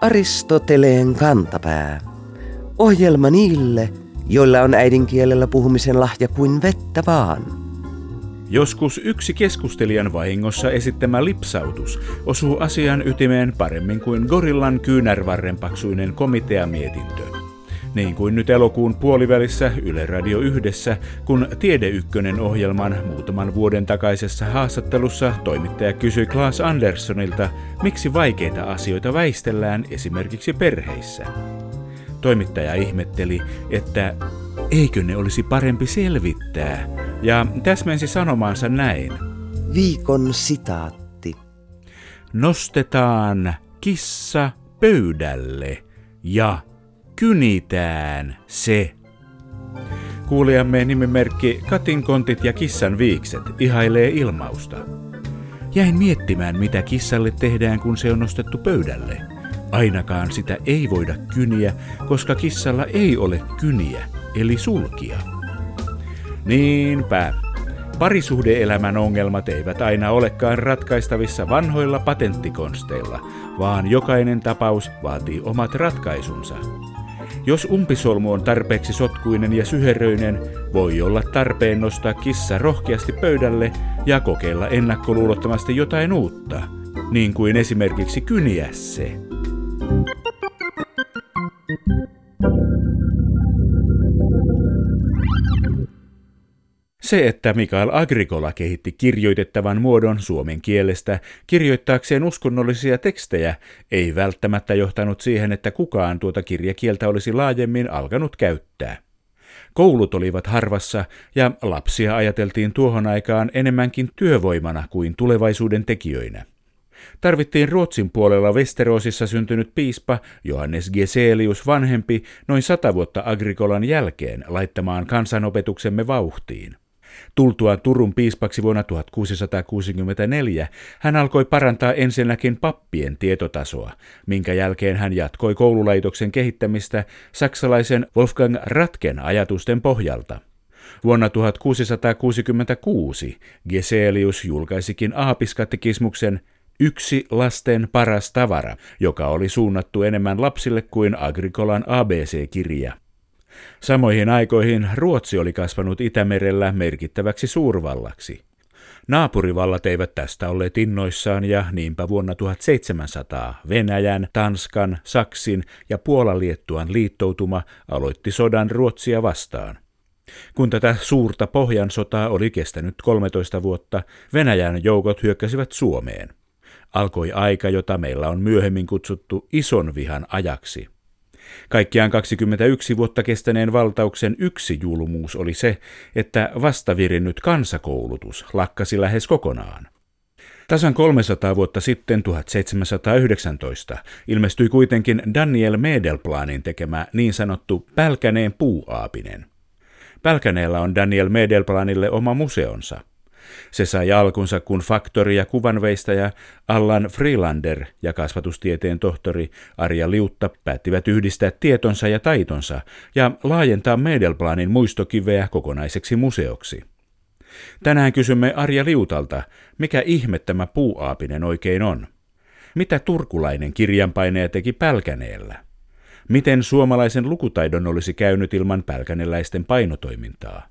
Aristoteleen kantapää. Ohjelma niille, joilla on äidinkielellä puhumisen lahja kuin vettä vaan. Joskus yksi keskustelijan vahingossa esittämä lipsautus osuu asian ytimeen paremmin kuin gorillan kyynärvarren paksuinen komiteamietintö. Niin kuin nyt elokuun puolivälissä Yle Radio yhdessä, kun Tiede Ykkönen ohjelman muutaman vuoden takaisessa haastattelussa toimittaja kysyi Klaas Anderssonilta, miksi vaikeita asioita väistellään esimerkiksi perheissä. Toimittaja ihmetteli, että eikö ne olisi parempi selvittää, ja täsmensi sanomaansa näin. Viikon sitaatti. Nostetaan kissa pöydälle ja kynitään se. Kuulijamme nimimerkki Katin kontit ja kissan viikset ihailee ilmausta. Jäin miettimään, mitä kissalle tehdään, kun se on nostettu pöydälle. Ainakaan sitä ei voida kyniä, koska kissalla ei ole kyniä, eli sulkia. Niinpä. Parisuhdeelämän ongelmat eivät aina olekaan ratkaistavissa vanhoilla patenttikonsteilla, vaan jokainen tapaus vaatii omat ratkaisunsa. Jos umpisolmu on tarpeeksi sotkuinen ja syheröinen, voi olla tarpeen nostaa kissa rohkeasti pöydälle ja kokeilla ennakkoluulottomasti jotain uutta, niin kuin esimerkiksi kyniä se. Se, että Mikael Agricola kehitti kirjoitettavan muodon suomen kielestä kirjoittaakseen uskonnollisia tekstejä, ei välttämättä johtanut siihen, että kukaan tuota kirjakieltä olisi laajemmin alkanut käyttää. Koulut olivat harvassa ja lapsia ajateltiin tuohon aikaan enemmänkin työvoimana kuin tulevaisuuden tekijöinä. Tarvittiin Ruotsin puolella Westerosissa syntynyt piispa Johannes Geselius vanhempi noin sata vuotta Agrikolan jälkeen laittamaan kansanopetuksemme vauhtiin. Tultuaan Turun piispaksi vuonna 1664 hän alkoi parantaa ensinnäkin pappien tietotasoa, minkä jälkeen hän jatkoi koululaitoksen kehittämistä saksalaisen Wolfgang Ratken ajatusten pohjalta. Vuonna 1666 Geselius julkaisikin aapiskatekismuksen Yksi lasten paras tavara, joka oli suunnattu enemmän lapsille kuin Agrikolan ABC-kirja. Samoihin aikoihin Ruotsi oli kasvanut Itämerellä merkittäväksi suurvallaksi. Naapurivallat eivät tästä olleet innoissaan ja niinpä vuonna 1700 Venäjän, Tanskan, Saksin ja Puolaliettuan liittoutuma aloitti sodan Ruotsia vastaan. Kun tätä suurta pohjansotaa oli kestänyt 13 vuotta, Venäjän joukot hyökkäsivät Suomeen. Alkoi aika, jota meillä on myöhemmin kutsuttu ison vihan ajaksi. Kaikkiaan 21 vuotta kestäneen valtauksen yksi julmuus oli se, että vastavirinnyt kansakoulutus lakkasi lähes kokonaan. Tasan 300 vuotta sitten 1719 ilmestyi kuitenkin Daniel Medelplanin tekemä niin sanottu Pälkäneen puuaapinen. Pälkäneellä on Daniel Medelplanille oma museonsa – se sai alkunsa, kun faktori ja kuvanveistäjä Allan Freelander ja kasvatustieteen tohtori Arja Liutta päättivät yhdistää tietonsa ja taitonsa ja laajentaa Medelplanin muistokiveä kokonaiseksi museoksi. Tänään kysymme Arja Liutalta, mikä ihme tämä puuaapinen oikein on? Mitä turkulainen kirjanpaineja teki Pälkäneellä? Miten suomalaisen lukutaidon olisi käynyt ilman pälkäneläisten painotoimintaa?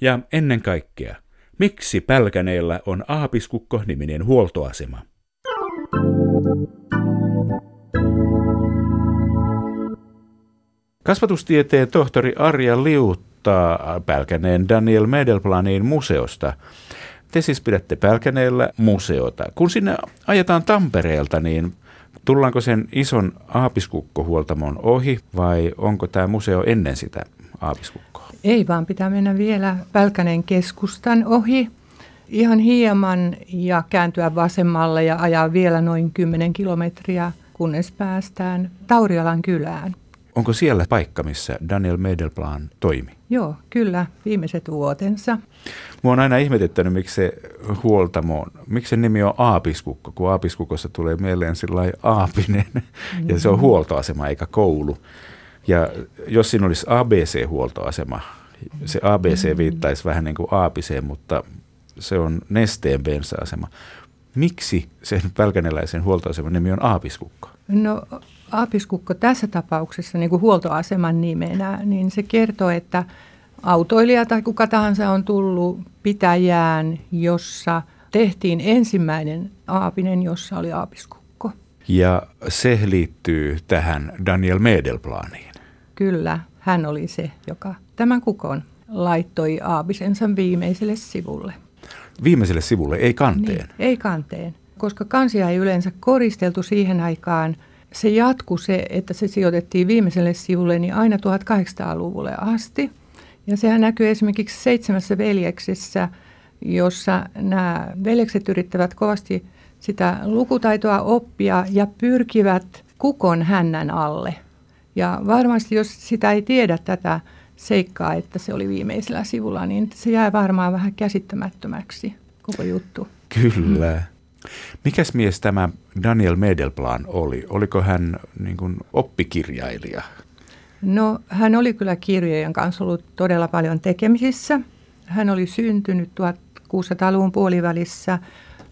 Ja ennen kaikkea, Miksi Pälkäneellä on Aapiskukko-niminen huoltoasema? Kasvatustieteen tohtori Arja Liutta Pälkäneen Daniel Medelplanin museosta. Te siis pidätte Pälkäneellä museota. Kun sinne ajetaan Tampereelta, niin tullaanko sen ison aapiskukkohuoltamon ohi vai onko tämä museo ennen sitä aapiskukkoa? Ei vaan pitää mennä vielä Pälkäneen keskustan ohi ihan hieman ja kääntyä vasemmalle ja ajaa vielä noin 10 kilometriä, kunnes päästään Taurialan kylään. Onko siellä paikka, missä Daniel Medelplan toimi? Joo, kyllä, viimeiset vuotensa. Mua on aina ihmetyttänyt, miksi se huoltamo on, miksi se nimi on Aapiskukko, kun Aapiskukossa tulee mieleen sillä aapinen, mm-hmm. ja se on huoltoasema eikä koulu. Ja jos siinä olisi ABC-huoltoasema, se ABC mm. viittaisi vähän niin kuin aapiseen, mutta se on nesteen bensa-asema. Miksi sen pälkäneläisen huoltoaseman nimi on Aapiskukko? No Aapiskukko tässä tapauksessa niin kuin huoltoaseman nimenä, niin se kertoo, että autoilija tai kuka tahansa on tullut pitäjään, jossa tehtiin ensimmäinen aapinen, jossa oli aapiskukko. Ja se liittyy tähän Daniel Medelplaniin. Kyllä, hän oli se, joka tämän kukon laittoi aapisensa viimeiselle sivulle. Viimeiselle sivulle, ei kanteen? Niin, ei kanteen, koska kansia ei yleensä koristeltu siihen aikaan. Se jatku se, että se sijoitettiin viimeiselle sivulle niin aina 1800-luvulle asti. Ja sehän näkyy esimerkiksi seitsemässä veljeksessä, jossa nämä veljekset yrittävät kovasti sitä lukutaitoa oppia ja pyrkivät kukon hännän alle. Ja varmasti jos sitä ei tiedä tätä seikkaa, että se oli viimeisellä sivulla, niin se jää varmaan vähän käsittämättömäksi koko juttu. Kyllä. Mikäs mies tämä Daniel Medelplan oli? Oliko hän niin kuin oppikirjailija? No hän oli kyllä kirjojen kanssa ollut todella paljon tekemisissä. Hän oli syntynyt 1600-luvun puolivälissä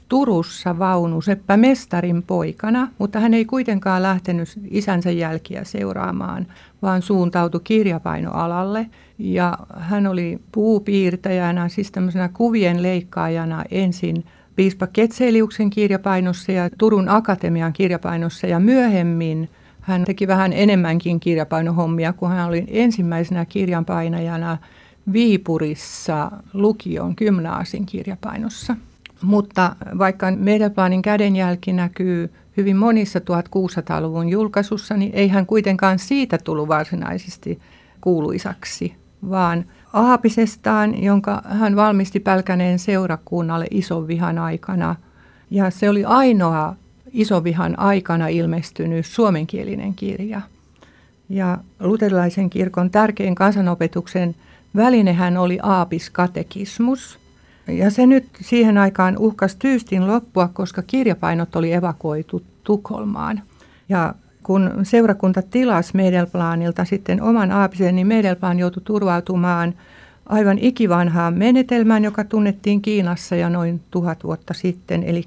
Turussa vaunu Seppä Mestarin poikana, mutta hän ei kuitenkaan lähtenyt isänsä jälkiä seuraamaan, vaan suuntautui kirjapainoalalle. Ja hän oli puupiirtäjänä, siis tämmöisenä kuvien leikkaajana ensin piispa Ketseliuksen kirjapainossa ja Turun Akatemian kirjapainossa ja myöhemmin hän teki vähän enemmänkin kirjapainohommia, kun hän oli ensimmäisenä kirjanpainajana Viipurissa lukion gymnaasin kirjapainossa. Mutta vaikka Medelplanin kädenjälki näkyy hyvin monissa 1600-luvun julkaisussa, niin ei hän kuitenkaan siitä tullut varsinaisesti kuuluisaksi, vaan aapisestaan, jonka hän valmisti Pälkäneen seurakunnalle ison vihan aikana. Ja se oli ainoa isovihan aikana ilmestynyt suomenkielinen kirja. Ja luterilaisen kirkon tärkein kansanopetuksen välinehän oli aapiskatekismus – ja se nyt siihen aikaan uhkas tyystin loppua, koska kirjapainot oli evakuoitu Tukholmaan. Ja kun seurakunta tilasi Medelplanilta sitten oman aapisen, niin Medelplan joutui turvautumaan aivan ikivanhaan menetelmään, joka tunnettiin Kiinassa jo noin tuhat vuotta sitten. Eli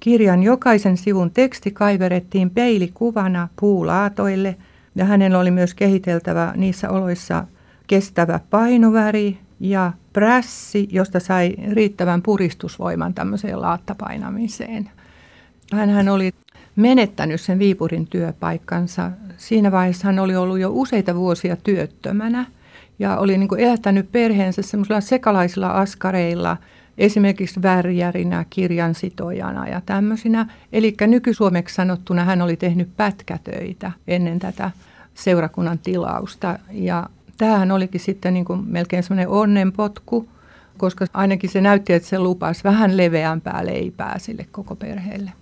kirjan jokaisen sivun teksti kaiverettiin peilikuvana puulaatoille ja hänellä oli myös kehiteltävä niissä oloissa kestävä painoväri ja prässi, josta sai riittävän puristusvoiman tämmöiseen laattapainamiseen. Hän oli menettänyt sen Viipurin työpaikkansa. Siinä vaiheessa hän oli ollut jo useita vuosia työttömänä ja oli niin kuin elättänyt perheensä semmoisilla sekalaisilla askareilla, esimerkiksi värjärinä, kirjansitojana ja tämmöisinä. Eli nykysuomeksi sanottuna hän oli tehnyt pätkätöitä ennen tätä seurakunnan tilausta ja tämähän olikin sitten niin kuin melkein semmoinen onnenpotku, koska ainakin se näytti, että se lupasi vähän leveämpää leipää sille koko perheelle.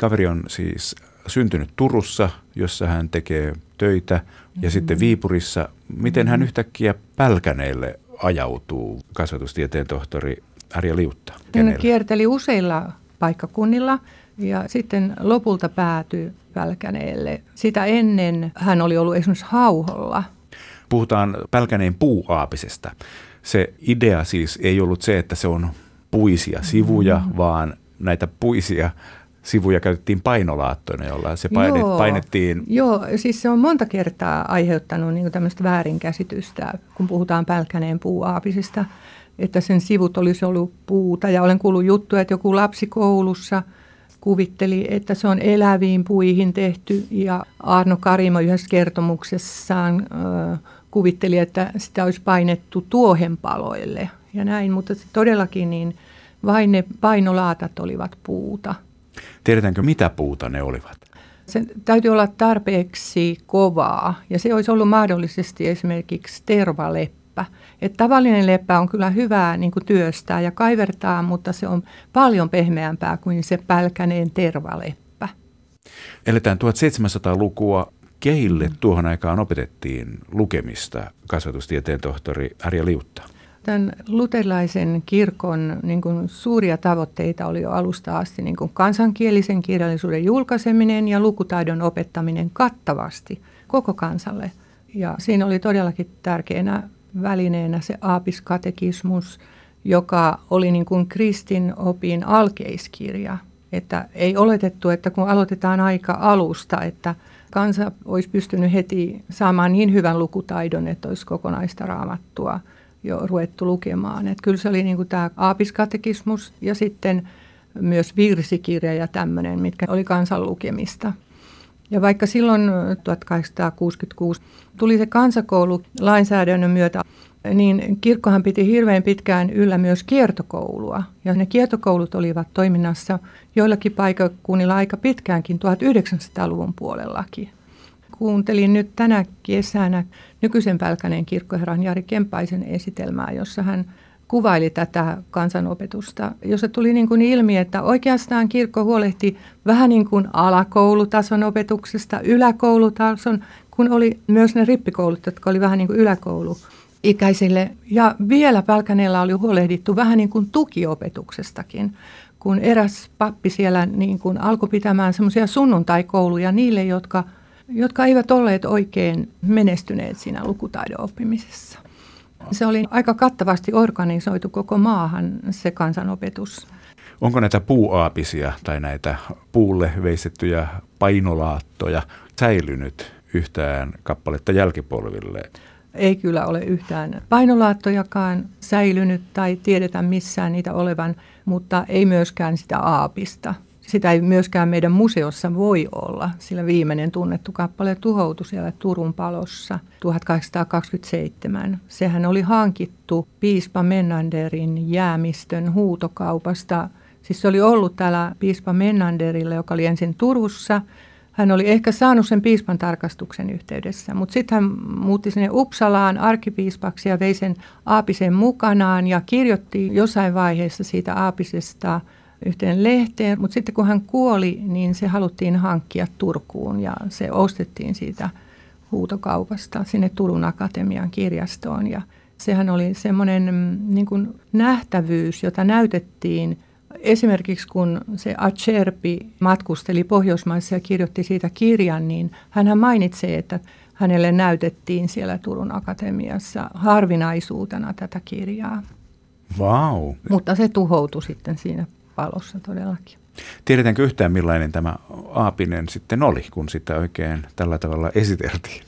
Kaveri on siis syntynyt Turussa, jossa hän tekee töitä, ja mm-hmm. sitten Viipurissa. Miten hän mm-hmm. yhtäkkiä Pälkäneelle ajautuu, kasvatustieteen tohtori Arja Liutta? Hän kierteli useilla paikkakunnilla ja sitten lopulta päätyi Pälkäneelle. Sitä ennen hän oli ollut esimerkiksi Hauholla – Puhutaan Pälkäneen puuaapisesta. Se idea siis ei ollut se, että se on puisia sivuja, mm-hmm. vaan näitä puisia sivuja käytettiin painolaattoina, jolla se paine, Joo. painettiin. Joo, siis se on monta kertaa aiheuttanut niin tämmöistä väärinkäsitystä, kun puhutaan Pälkäneen puuaapisesta, että sen sivut olisi ollut puuta. Ja olen kuullut juttuja, että joku lapsi koulussa kuvitteli, että se on eläviin puihin tehty. Ja Arno Karimo yhdessä kertomuksessaan äh, kuvitteli, että sitä olisi painettu tuohenpaloille ja näin, mutta todellakin niin vain ne painolaatat olivat puuta. Tiedetäänkö mitä puuta ne olivat? Se täytyy olla tarpeeksi kovaa ja se olisi ollut mahdollisesti esimerkiksi tervaleppä. Että tavallinen leppä on kyllä hyvää niin kuin työstää ja kaivertaa, mutta se on paljon pehmeämpää kuin se pälkäneen tervaleppä. Eletään 1700-lukua Keille tuohon aikaan opetettiin lukemista kasvatustieteen tohtori Arja Liutta? Tämän luterilaisen kirkon niin kuin suuria tavoitteita oli jo alusta asti niin kuin kansankielisen kirjallisuuden julkaiseminen ja lukutaidon opettaminen kattavasti koko kansalle. Ja siinä oli todellakin tärkeänä välineenä se aapiskatekismus, joka oli niin kuin kristin opin alkeiskirja. Että ei oletettu, että kun aloitetaan aika alusta, että kansa olisi pystynyt heti saamaan niin hyvän lukutaidon, että olisi kokonaista raamattua jo ruvettu lukemaan. Että kyllä se oli niin kuin tämä aapiskatekismus ja sitten myös virsikirja ja tämmöinen, mitkä oli kansan lukemista. Ja vaikka silloin 1866 tuli se kansakoulu lainsäädännön myötä, niin kirkkohan piti hirveän pitkään yllä myös kiertokoulua. Ja ne kiertokoulut olivat toiminnassa joillakin paikakunnilla aika pitkäänkin 1900-luvun puolellakin. Kuuntelin nyt tänä kesänä nykyisen Pälkäneen kirkkoherran Jari Kempaisen esitelmää, jossa hän kuvaili tätä kansanopetusta, jossa tuli niin kuin ilmi, että oikeastaan kirkko huolehti vähän niin kuin alakoulutason opetuksesta, yläkoulutason, kun oli myös ne rippikoulut, jotka oli vähän niin kuin yläkoulu ikäisille. Ja vielä Pälkäneellä oli huolehdittu vähän niin kuin tukiopetuksestakin, kun eräs pappi siellä niin kuin alkoi pitämään semmoisia sunnuntaikouluja niille, jotka, jotka eivät olleet oikein menestyneet siinä lukutaidon oppimisessa. Se oli aika kattavasti organisoitu koko maahan se kansanopetus. Onko näitä puuaapisia tai näitä puulle veistettyjä painolaattoja säilynyt yhtään kappaletta jälkipolville? Ei kyllä ole yhtään painolaattojakaan säilynyt tai tiedetä missään niitä olevan, mutta ei myöskään sitä aapista. Sitä ei myöskään meidän museossa voi olla, sillä viimeinen tunnettu kappale tuhoutui siellä Turun palossa 1827. Sehän oli hankittu piispa Menanderin jäämistön huutokaupasta. Siis se oli ollut täällä piispa Menanderilla, joka oli ensin Turussa. Hän oli ehkä saanut sen piispan tarkastuksen yhteydessä, mutta sitten hän muutti sinne Uppsalaan arkipiispaksi ja vei sen Aapisen mukanaan ja kirjoitti jossain vaiheessa siitä Aapisesta – yhteen lehteen, mutta sitten kun hän kuoli, niin se haluttiin hankkia Turkuun ja se ostettiin siitä huutokaupasta sinne Turun Akatemian kirjastoon ja sehän oli semmoinen mm, niin kuin nähtävyys, jota näytettiin Esimerkiksi kun se Acerbi matkusteli Pohjoismaissa ja kirjoitti siitä kirjan, niin hän mainitsee, että hänelle näytettiin siellä Turun Akatemiassa harvinaisuutena tätä kirjaa. Wow. Mutta se tuhoutui sitten siinä palossa todellakin. Tiedetäänkö yhtään millainen tämä Aapinen sitten oli, kun sitä oikein tällä tavalla esiteltiin?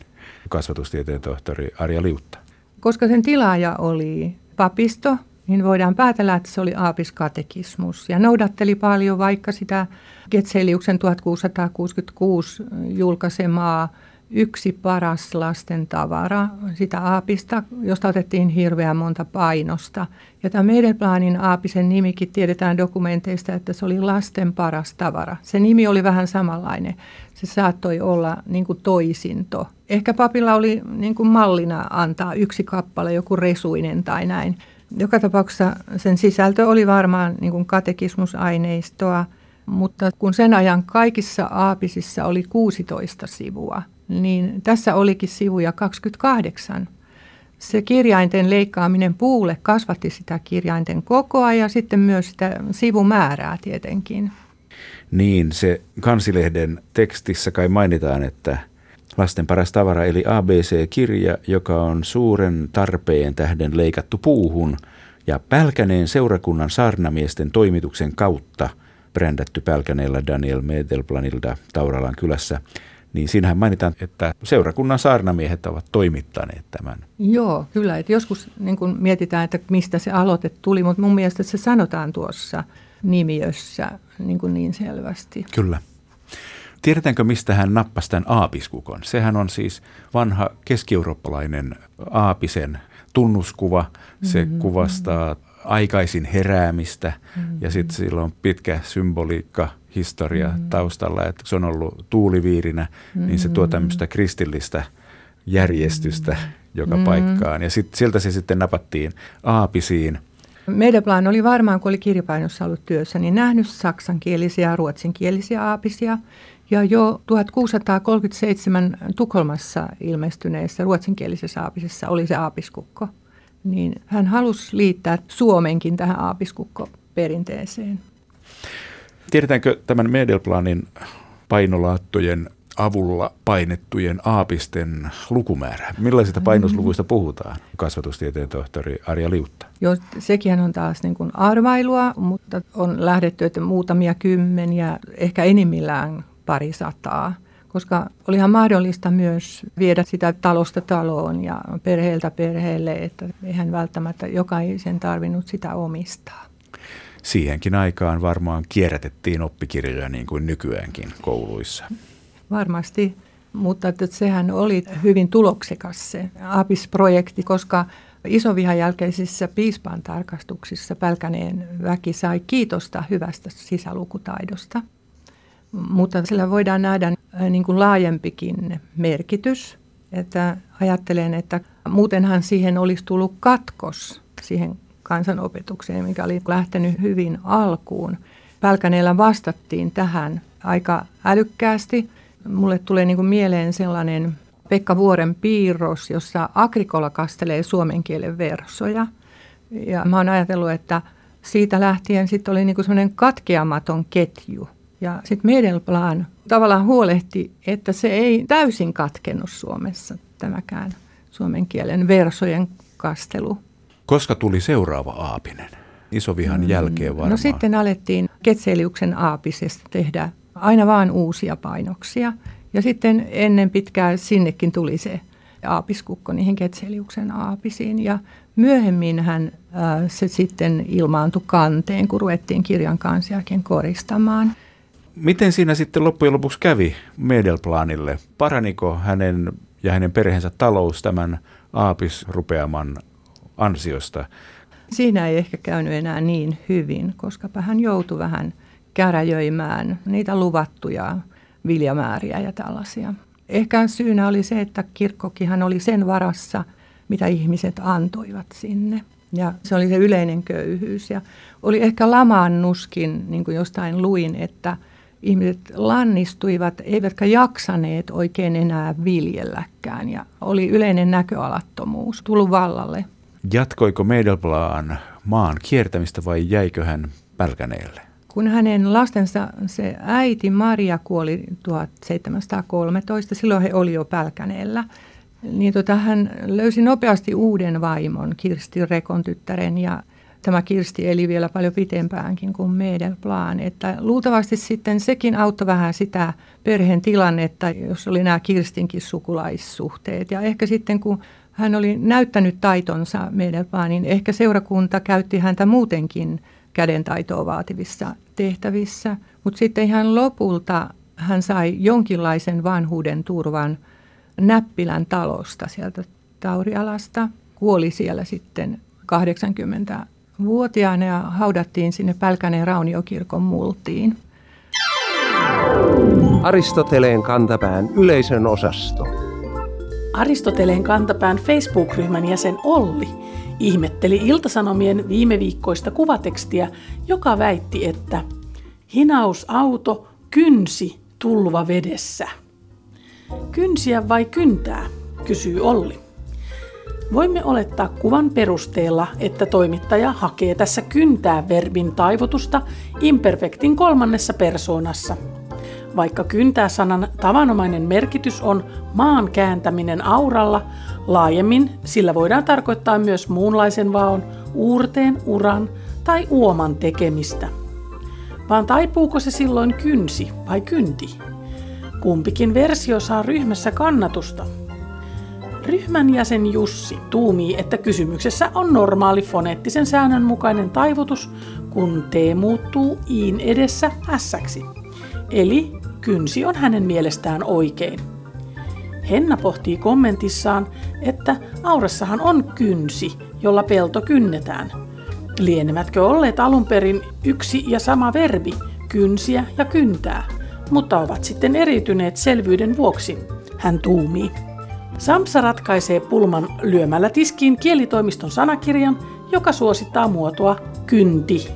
Kasvatustieteen tohtori Arja Liutta. Koska sen tilaaja oli papisto, niin voidaan päätellä, että se oli aapiskatekismus ja noudatteli paljon vaikka sitä Getseliuksen 1666 julkaisemaa yksi paras lasten tavara, sitä aapista, josta otettiin hirveän monta painosta. Ja tämä Medelplanin aapisen nimikin tiedetään dokumenteista, että se oli lasten paras tavara. Se nimi oli vähän samanlainen. Se saattoi olla niin kuin toisinto. Ehkä papilla oli niin kuin mallina antaa yksi kappale, joku resuinen tai näin. Joka tapauksessa sen sisältö oli varmaan niin kuin katekismusaineistoa, mutta kun sen ajan kaikissa aapisissa oli 16 sivua – niin tässä olikin sivuja 28. Se kirjainten leikkaaminen puulle kasvatti sitä kirjainten kokoa ja sitten myös sitä sivumäärää tietenkin. Niin, se kansilehden tekstissä kai mainitaan, että lasten paras tavara eli ABC-kirja, joka on suuren tarpeen tähden leikattu puuhun ja Pälkäneen seurakunnan saarnamiesten toimituksen kautta brändätty Pälkäneellä Daniel Medelplanilta Tauralan kylässä – niin siinähän mainitaan, että seurakunnan saarnamiehet ovat toimittaneet tämän. Joo, kyllä. Että joskus niin kun mietitään, että mistä se aloite tuli, mutta mun mielestä se sanotaan tuossa nimiössä niin, kuin niin selvästi. Kyllä. Tiedetäänkö, mistä hän nappasi tämän aapiskukon? Sehän on siis vanha keskieurooppalainen aapisen tunnuskuva. Se mm-hmm. kuvastaa aikaisin heräämistä mm-hmm. ja sitten sillä on pitkä symboliikka historia mm. taustalla, että se on ollut tuuliviirinä, mm. niin se tuo mm. tämmöistä kristillistä järjestystä mm. joka mm. paikkaan. Ja sit, sieltä se sitten napattiin aapisiin. Meidänplan oli varmaan, kun oli kirjapainossa ollut työssä, niin nähnyt saksankielisiä ja ruotsinkielisiä aapisia. Ja jo 1637 Tukholmassa ilmestyneessä ruotsinkielisessä aapisessa oli se aapiskukko. Niin hän halusi liittää Suomenkin tähän aapiskukko-perinteeseen. Tiedetäänkö tämän Medelplanin painolaattojen avulla painettujen aapisten lukumäärä. Millaisista painosluvuista puhutaan? Kasvatustieteen tohtori Arja Liutta. Joo, sekin on taas niin kuin arvailua, mutta on lähdetty, että muutamia kymmeniä, ehkä enimmillään pari sataa koska olihan mahdollista myös viedä sitä talosta taloon ja perheeltä perheelle, että eihän välttämättä jokaisen tarvinnut sitä omistaa. Siihenkin aikaan varmaan kierrätettiin oppikirjoja niin kuin nykyäänkin kouluissa. Varmasti, mutta että sehän oli hyvin tuloksekas se APIS-projekti, koska isovihan jälkeisissä piispan tarkastuksissa Pälkäneen väki sai kiitosta hyvästä sisälukutaidosta. Mutta sillä voidaan nähdä äh, niin kuin laajempikin merkitys. Että ajattelen, että muutenhan siihen olisi tullut katkos siihen kansanopetukseen, mikä oli lähtenyt hyvin alkuun. Pälkäneellä vastattiin tähän aika älykkäästi. Mulle tulee niin kuin mieleen sellainen Pekka Vuoren piirros, jossa Agrikola kastelee suomen kielen versoja. Ja mä oon ajatellut, että siitä lähtien sitten oli niin kuin semmoinen katkeamaton ketju – ja sitten Medelplan tavallaan huolehti, että se ei täysin katkennut Suomessa tämäkään suomen kielen versojen kastelu. Koska tuli seuraava aapinen? Isovihan mm. jälkeen varmaan. No sitten alettiin Ketseliuksen aapisesta tehdä aina vaan uusia painoksia. Ja sitten ennen pitkää sinnekin tuli se aapiskukko niihin Ketseliuksen aapisiin. Ja myöhemmin hän äh, se sitten ilmaantui kanteen, kun ruvettiin kirjan kansiakin koristamaan. Miten siinä sitten loppujen lopuksi kävi Medelplanille? Paraniko hänen ja hänen perheensä talous tämän aapisrupeaman ansiosta? Siinä ei ehkä käynyt enää niin hyvin, koska hän joutui vähän käräjöimään niitä luvattuja viljamääriä ja tällaisia. Ehkä syynä oli se, että kirkkokin oli sen varassa, mitä ihmiset antoivat sinne. Ja se oli se yleinen köyhyys. Ja oli ehkä lamaannuskin, niin kuin jostain luin, että – ihmiset lannistuivat, eivätkä jaksaneet oikein enää viljelläkään ja oli yleinen näköalattomuus tullut vallalle. Jatkoiko Meidelplaan maan kiertämistä vai jäikö hän Pälkäneelle? Kun hänen lastensa se äiti Maria kuoli 1713, silloin he oli jo Pälkäneellä, niin tota, hän löysi nopeasti uuden vaimon, Kirsti Rekon tyttären, ja tämä Kirsti eli vielä paljon pitempäänkin kuin Medelplan. Että luultavasti sitten sekin auttoi vähän sitä perheen tilannetta, jos oli nämä Kirstinkin sukulaissuhteet. Ja ehkä sitten kun hän oli näyttänyt taitonsa Medelplanin, ehkä seurakunta käytti häntä muutenkin kädentaitoa vaativissa tehtävissä. Mutta sitten ihan lopulta hän sai jonkinlaisen vanhuuden turvan Näppilän talosta sieltä Taurialasta. Kuoli siellä sitten 80 vuotiaana ja haudattiin sinne Pälkäneen rauniokirkon multiin. Aristoteleen kantapään yleisön osasto. Aristoteleen kantapään Facebook-ryhmän jäsen Olli ihmetteli Iltasanomien viime viikkoista kuvatekstiä, joka väitti, että hinausauto kynsi tulva vedessä. Kynsiä vai kyntää, kysyy Olli. Voimme olettaa kuvan perusteella, että toimittaja hakee tässä kyntää verbin taivutusta imperfektin kolmannessa persoonassa. Vaikka kyntää sanan tavanomainen merkitys on maan kääntäminen auralla, laajemmin sillä voidaan tarkoittaa myös muunlaisen vaon, uurteen, uran tai uoman tekemistä. Vaan taipuuko se silloin kynsi vai kynti? Kumpikin versio saa ryhmässä kannatusta – Ryhmän jäsen Jussi tuumii, että kysymyksessä on normaali foneettisen säännön mukainen taivutus, kun T muuttuu iin edessä ässäksi. Eli kynsi on hänen mielestään oikein. Henna pohtii kommentissaan, että aurassahan on kynsi, jolla pelto kynnetään. Lienemätkö olleet alun perin yksi ja sama verbi, kynsiä ja kyntää, mutta ovat sitten eriytyneet selvyyden vuoksi, hän tuumii. Samsa ratkaisee pulman lyömällä tiskiin kielitoimiston sanakirjan, joka suosittaa muotoa kynti.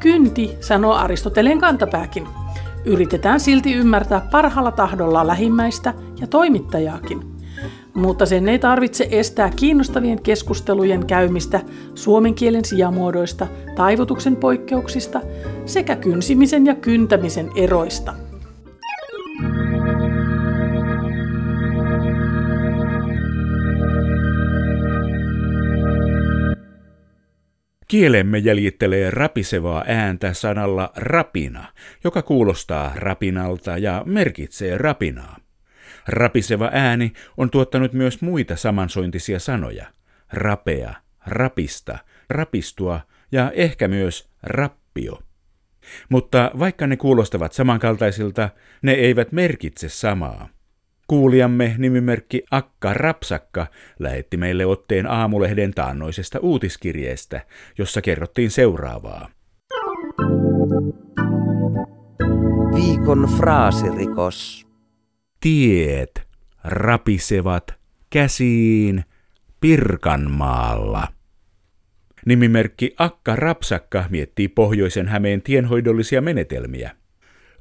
Kynti, sanoo Aristoteleen kantapääkin. Yritetään silti ymmärtää parhaalla tahdolla lähimmäistä ja toimittajaakin. Mutta sen ei tarvitse estää kiinnostavien keskustelujen käymistä suomen kielen sijamuodoista, taivutuksen poikkeuksista sekä kynsimisen ja kyntämisen eroista. Kielemme jäljittelee rapisevaa ääntä sanalla rapina, joka kuulostaa rapinalta ja merkitsee rapinaa. Rapiseva ääni on tuottanut myös muita samansointisia sanoja. Rapea, rapista, rapistua ja ehkä myös rappio. Mutta vaikka ne kuulostavat samankaltaisilta, ne eivät merkitse samaa. Kuulijamme nimimerkki Akka Rapsakka lähetti meille otteen aamulehden taannoisesta uutiskirjeestä, jossa kerrottiin seuraavaa. Viikon fraasirikos. Tiet rapisevat käsiin Pirkanmaalla. Nimimerkki Akka Rapsakka miettii pohjoisen Hämeen tienhoidollisia menetelmiä.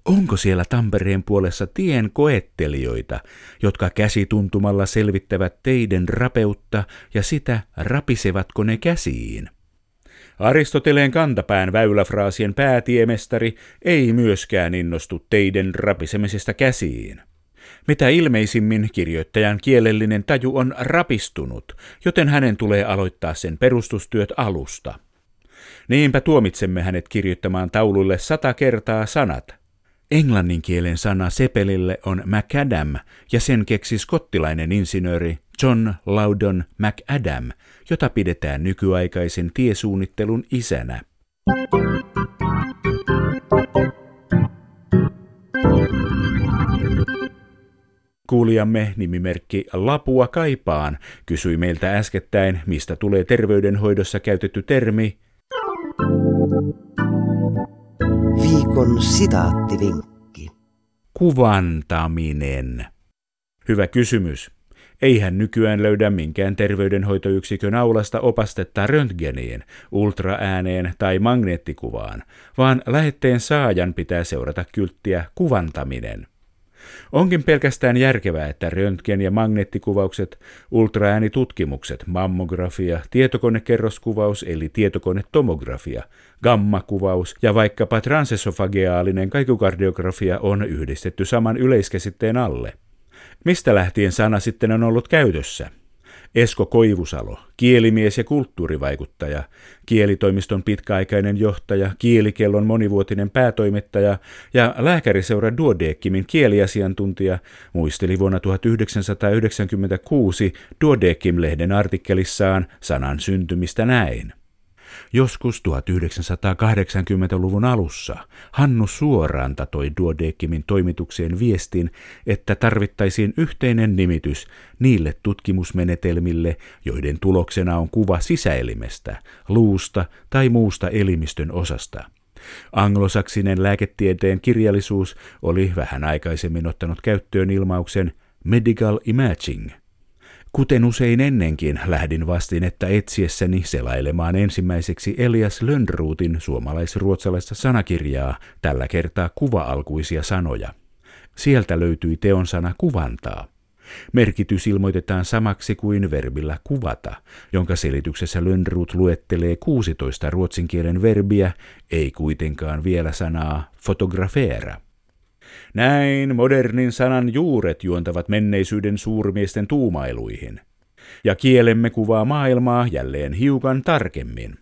Onko siellä Tampereen puolessa tien koettelijoita, jotka käsituntumalla selvittävät teiden rapeutta ja sitä, rapisevatko ne käsiin? Aristoteleen kantapään väyläfraasien päätiemestari ei myöskään innostu teiden rapisemisesta käsiin. Mitä ilmeisimmin kirjoittajan kielellinen taju on rapistunut, joten hänen tulee aloittaa sen perustustyöt alusta. Niinpä tuomitsemme hänet kirjoittamaan taululle sata kertaa sanat. Englannin kielen sana sepelille on macadam ja sen keksi skottilainen insinööri John Loudon McAdam, jota pidetään nykyaikaisen tiesuunnittelun isänä. Kuulijamme nimimerkki Lapua kaipaan kysyi meiltä äskettäin, mistä tulee terveydenhoidossa käytetty termi Viikon sitaattivinkki. kuvantaminen. Hyvä kysymys. Eihän nykyään löydä minkään terveydenhoitoyksikön aulasta opastetta röntgeniin, ultraääneen tai magneettikuvaan, vaan lähetteen saajan pitää seurata kylttiä kuvantaminen. Onkin pelkästään järkevää, että röntgen- ja magneettikuvaukset, ultraäänitutkimukset, mammografia, tietokonekerroskuvaus eli tietokonetomografia, gammakuvaus ja vaikkapa transesofageaalinen kaikukardiografia on yhdistetty saman yleiskäsitteen alle. Mistä lähtien sana sitten on ollut käytössä? Esko Koivusalo, kielimies ja kulttuurivaikuttaja, kielitoimiston pitkäaikainen johtaja, kielikellon monivuotinen päätoimittaja ja lääkäriseura Duodeckimin kieliasiantuntija muisteli vuonna 1996 Duodeckim-lehden artikkelissaan sanan syntymistä näin. Joskus 1980-luvun alussa Hannu Suoranta toi Duodeckimin toimitukseen viestin, että tarvittaisiin yhteinen nimitys niille tutkimusmenetelmille, joiden tuloksena on kuva sisäelimestä, luusta tai muusta elimistön osasta. Anglosaksinen lääketieteen kirjallisuus oli vähän aikaisemmin ottanut käyttöön ilmauksen medical imaging – Kuten usein ennenkin, lähdin vastin, että etsiessäni selailemaan ensimmäiseksi Elias Lönnruutin suomalais-ruotsalaista sanakirjaa, tällä kertaa kuva-alkuisia sanoja. Sieltä löytyi teon sana kuvantaa. Merkitys ilmoitetaan samaksi kuin verbillä kuvata, jonka selityksessä Lönnruut luettelee 16 ruotsin kielen verbiä, ei kuitenkaan vielä sanaa fotografeera. Näin modernin sanan juuret juontavat menneisyyden suurmiesten tuumailuihin. Ja kielemme kuvaa maailmaa jälleen hiukan tarkemmin.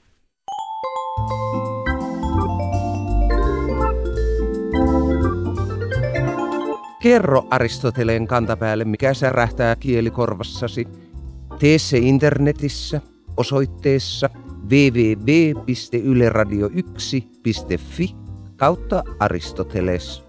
Kerro Aristoteleen kantapäälle, mikä särähtää kielikorvassasi. Tee se internetissä osoitteessa www.yleradio1.fi kautta Aristoteles